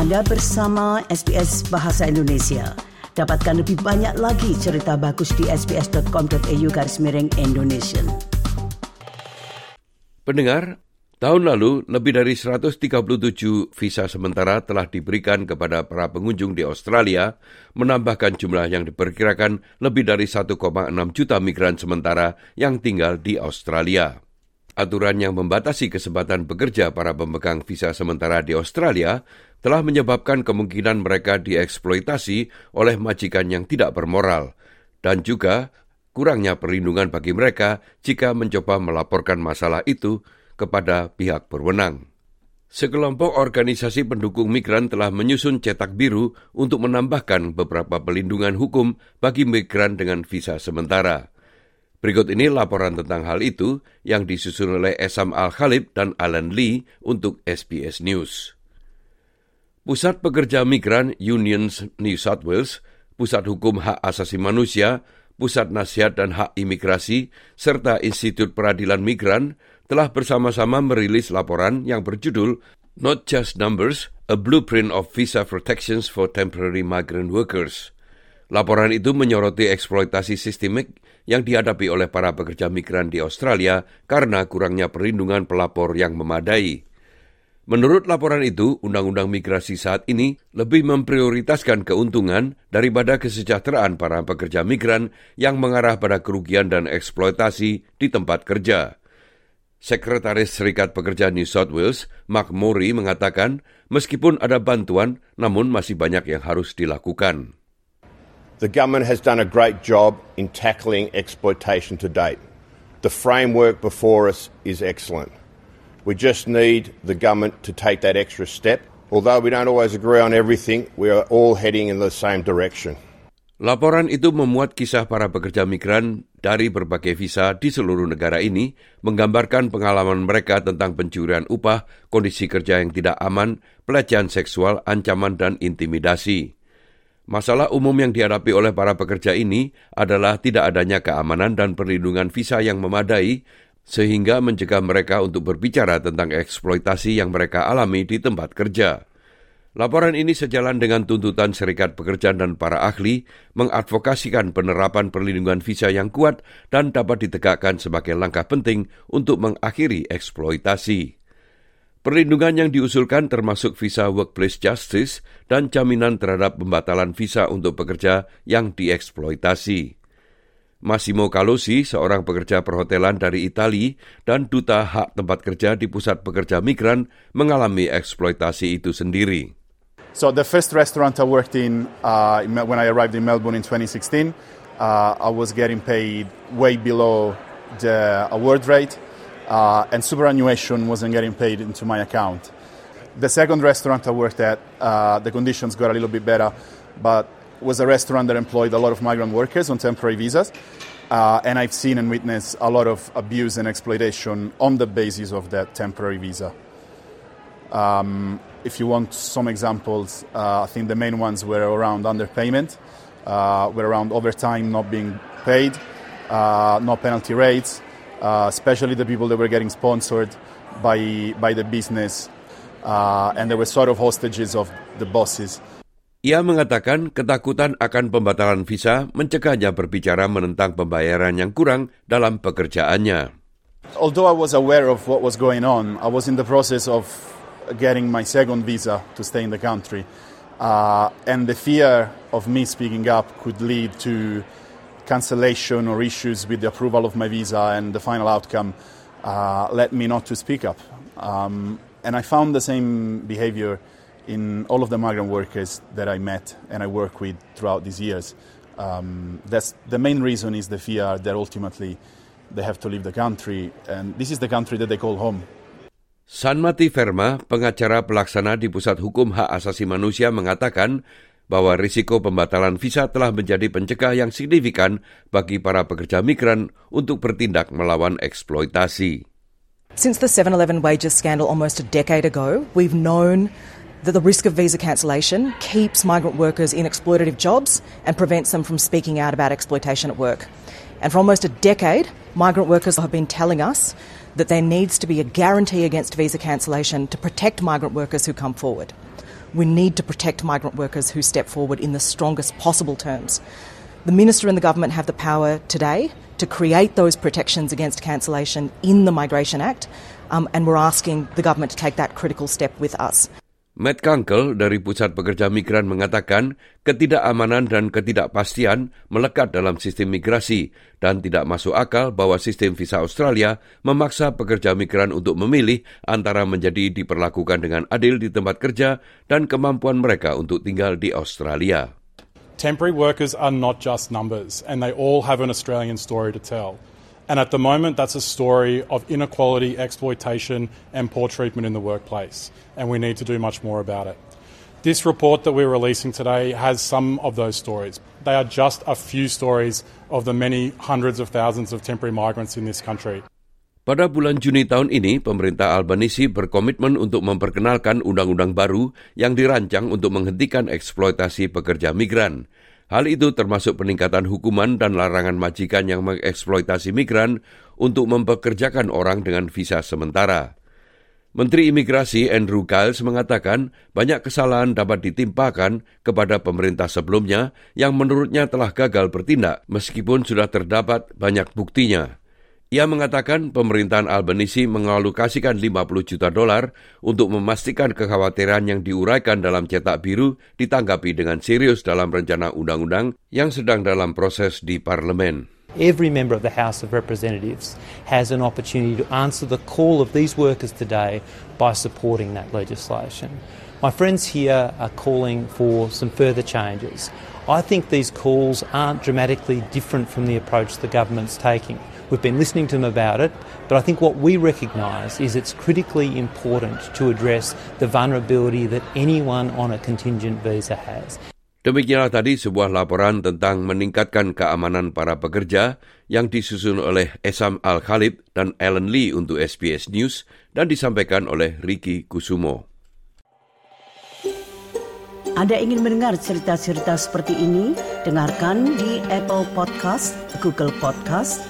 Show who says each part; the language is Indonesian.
Speaker 1: Anda bersama SBS Bahasa Indonesia. Dapatkan lebih banyak lagi cerita bagus di sbs.com.au garis miring Indonesia.
Speaker 2: Pendengar, tahun lalu lebih dari 137 visa sementara telah diberikan kepada para pengunjung di Australia, menambahkan jumlah yang diperkirakan lebih dari 1,6 juta migran sementara yang tinggal di Australia. Aturan yang membatasi kesempatan bekerja para pemegang visa sementara di Australia telah menyebabkan kemungkinan mereka dieksploitasi oleh majikan yang tidak bermoral, dan juga kurangnya perlindungan bagi mereka jika mencoba melaporkan masalah itu kepada pihak berwenang. Sekelompok organisasi pendukung migran telah menyusun cetak biru untuk menambahkan beberapa pelindungan hukum bagi migran dengan visa sementara. Berikut ini laporan tentang hal itu yang disusun oleh Esam Al-Khalib dan Alan Lee untuk SBS News. Pusat Pekerja Migran Unions New South Wales, Pusat Hukum Hak Asasi Manusia, Pusat Nasihat dan Hak Imigrasi, serta Institut Peradilan Migran telah bersama-sama merilis laporan yang berjudul Not Just Numbers, A Blueprint of Visa Protections for Temporary Migrant Workers. Laporan itu menyoroti eksploitasi sistemik yang dihadapi oleh para pekerja migran di Australia karena kurangnya perlindungan pelapor yang memadai. Menurut laporan itu, Undang-Undang Migrasi saat ini lebih memprioritaskan keuntungan daripada kesejahteraan para pekerja migran yang mengarah pada kerugian dan eksploitasi di tempat kerja. Sekretaris Serikat Pekerja New South Wales, Mark Mori, mengatakan meskipun ada bantuan, namun masih banyak yang harus dilakukan.
Speaker 3: The government has done a great job in tackling exploitation to date. The framework before us is excellent. We just need the government to take that extra step. Although we don't always agree on everything, we are all heading in the same direction.
Speaker 2: Laporan itu memuat kisah para pekerja migran dari berbagai visa di seluruh negara ini, menggambarkan pengalaman mereka tentang pencurian upah, kondisi kerja yang tidak aman, pelecehan seksual, ancaman, dan intimidasi. Masalah umum yang dihadapi oleh para pekerja ini adalah tidak adanya keamanan dan perlindungan visa yang memadai, sehingga mencegah mereka untuk berbicara tentang eksploitasi yang mereka alami di tempat kerja. Laporan ini sejalan dengan tuntutan Serikat Pekerja dan para ahli mengadvokasikan penerapan perlindungan visa yang kuat dan dapat ditegakkan sebagai langkah penting untuk mengakhiri eksploitasi. Perlindungan yang diusulkan termasuk visa workplace justice dan jaminan terhadap pembatalan visa untuk pekerja yang dieksploitasi. Massimo Calosi, seorang pekerja perhotelan dari Italia dan duta hak tempat kerja di pusat pekerja migran, mengalami eksploitasi itu sendiri.
Speaker 4: So the first restaurant I worked in uh, when I arrived in Melbourne in 2016, uh, I was getting paid way below the award rate uh, and superannuation wasn't getting paid into my account. The second restaurant I worked at, uh, the conditions got a little bit better, but was a restaurant that employed a lot of migrant workers on temporary visas. Uh, and I've seen and witnessed a lot of abuse and exploitation on the basis of that temporary visa. Um, if you want some examples, uh, I think the main ones were around underpayment, uh, were around overtime not being paid, uh, no penalty rates, uh, especially the people that were getting sponsored by by the business, uh, and they were sort of hostages of the bosses.
Speaker 2: Ia mengatakan ketakutan akan pembatalan visa mencegahnya berbicara menentang pembayaran yang kurang dalam pekerjaannya.
Speaker 4: Although I was aware of what was going on, I was in the process of getting my second visa to stay in the country. Uh, and the fear of me speaking up could lead to cancellation or issues with the approval of my visa and the final outcome uh, led me not to speak up. Um, and I found the same behavior in all of the migrant workers that I met and I work with throughout these years. Um, that's the main reason is the fear that ultimately they have to leave the country, and this is the country that they call home.
Speaker 2: Sanmati Verma, pengacara pelaksana di Pusat Hukum Hak Asasi Manusia mengatakan bahwa risiko pembatalan visa telah menjadi pencegah yang signifikan bagi para pekerja migran untuk bertindak melawan eksploitasi.
Speaker 5: Since the 7-Eleven wages scandal almost a decade ago, we've known that the risk of visa cancellation keeps migrant workers in exploitative jobs and prevents them from speaking out about exploitation at work. And for almost a decade, migrant workers have been telling us that there needs to be a guarantee against visa cancellation to protect migrant workers who come forward. We need to protect migrant workers who step forward in the strongest possible terms. The Minister and the government have the power today to create those protections against cancellation in the Migration Act, um, and we're asking the government to take that critical step with us.
Speaker 2: Matt Kunkel dari Pusat Pekerja Migran mengatakan ketidakamanan dan ketidakpastian melekat dalam sistem migrasi dan tidak masuk akal bahwa sistem visa Australia memaksa pekerja migran untuk memilih antara menjadi diperlakukan dengan adil di tempat kerja dan kemampuan mereka untuk tinggal di Australia.
Speaker 6: Temporary workers are not just numbers and they all have an Australian story to tell. And at the moment, that's a story of inequality, exploitation, and poor treatment in the workplace. And we need to do much more about it. This report that we're releasing today has some of those stories. They are just a few stories of the many hundreds of thousands of temporary migrants in this country.
Speaker 2: Pada bulan Juni tahun ini, pemerintah Albanisi berkomitmen untuk memperkenalkan undang-undang baru yang dirancang untuk menghentikan eksploitasi pekerja migran. Hal itu termasuk peningkatan hukuman dan larangan majikan yang mengeksploitasi migran untuk mempekerjakan orang dengan visa sementara. Menteri Imigrasi Andrew Giles mengatakan banyak kesalahan dapat ditimpakan kepada pemerintah sebelumnya yang menurutnya telah gagal bertindak meskipun sudah terdapat banyak buktinya. Ia mengatakan pemerintahan Albanisi mengalokasikan 50 juta dolar untuk memastikan kekhawatiran yang diuraikan dalam cetak biru ditanggapi dengan serius dalam rencana undang-undang yang sedang dalam proses di parlemen.
Speaker 7: Every member of the House of Representatives has an opportunity to answer the call of these workers today by supporting that legislation. My friends here are calling for some further changes. I think these calls aren't dramatically different from the approach the government's taking. We've been listening to them about it, but I think what we recognise is it's critically important to address the vulnerability that anyone on a contingent visa has.
Speaker 2: Demikianlah tadi sebuah laporan tentang meningkatkan keamanan para pekerja yang disusun oleh Esam Al-Khalib dan Alan Lee untuk SBS News dan disampaikan oleh Ricky Kusumo.
Speaker 1: Anda ingin mendengar cerita-cerita seperti ini? Dengarkan di Apple Podcast, Google Podcast,